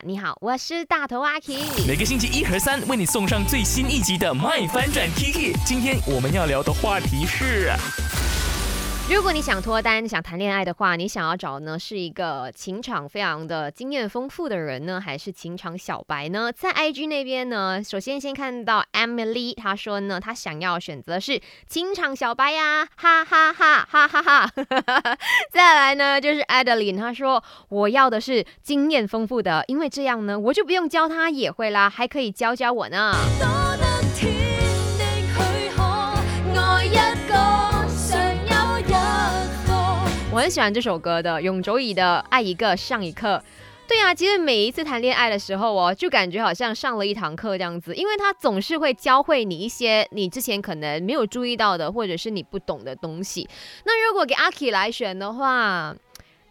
你好，我是大头阿 K。每个星期一和三为你送上最新一集的《麦翻转 Kiki》。今天我们要聊的话题是。如果你想脱单、想谈恋爱的话，你想要找呢是一个情场非常的经验丰富的人呢，还是情场小白呢？在 IG 那边呢，首先先看到 Emily，她说呢，她想要选择是情场小白呀，哈哈哈哈哈哈。再来呢，就是 Adeline，她说我要的是经验丰富的，因为这样呢，我就不用教他也会啦，还可以教教我呢。很喜欢这首歌的永卓以的《爱一个上一课》。对啊，其实每一次谈恋爱的时候哦，就感觉好像上了一堂课这样子，因为他总是会教会你一些你之前可能没有注意到的，或者是你不懂的东西。那如果给阿 K 来选的话，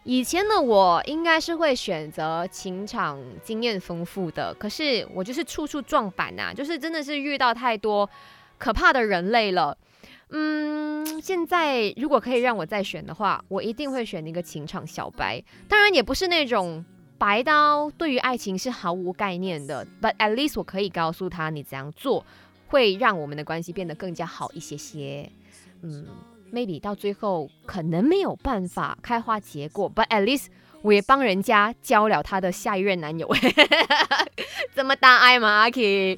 以前的我应该是会选择情场经验丰富的，可是我就是处处撞板呐，就是真的是遇到太多可怕的人类了。嗯，现在如果可以让我再选的话，我一定会选一个情场小白。当然也不是那种白刀，对于爱情是毫无概念的。But at least 我可以告诉他，你怎样做会让我们的关系变得更加好一些些。嗯，maybe 到最后可能没有办法开花结果，But at least 我也帮人家交了他的下一任男友。怎么大爱吗，阿 K？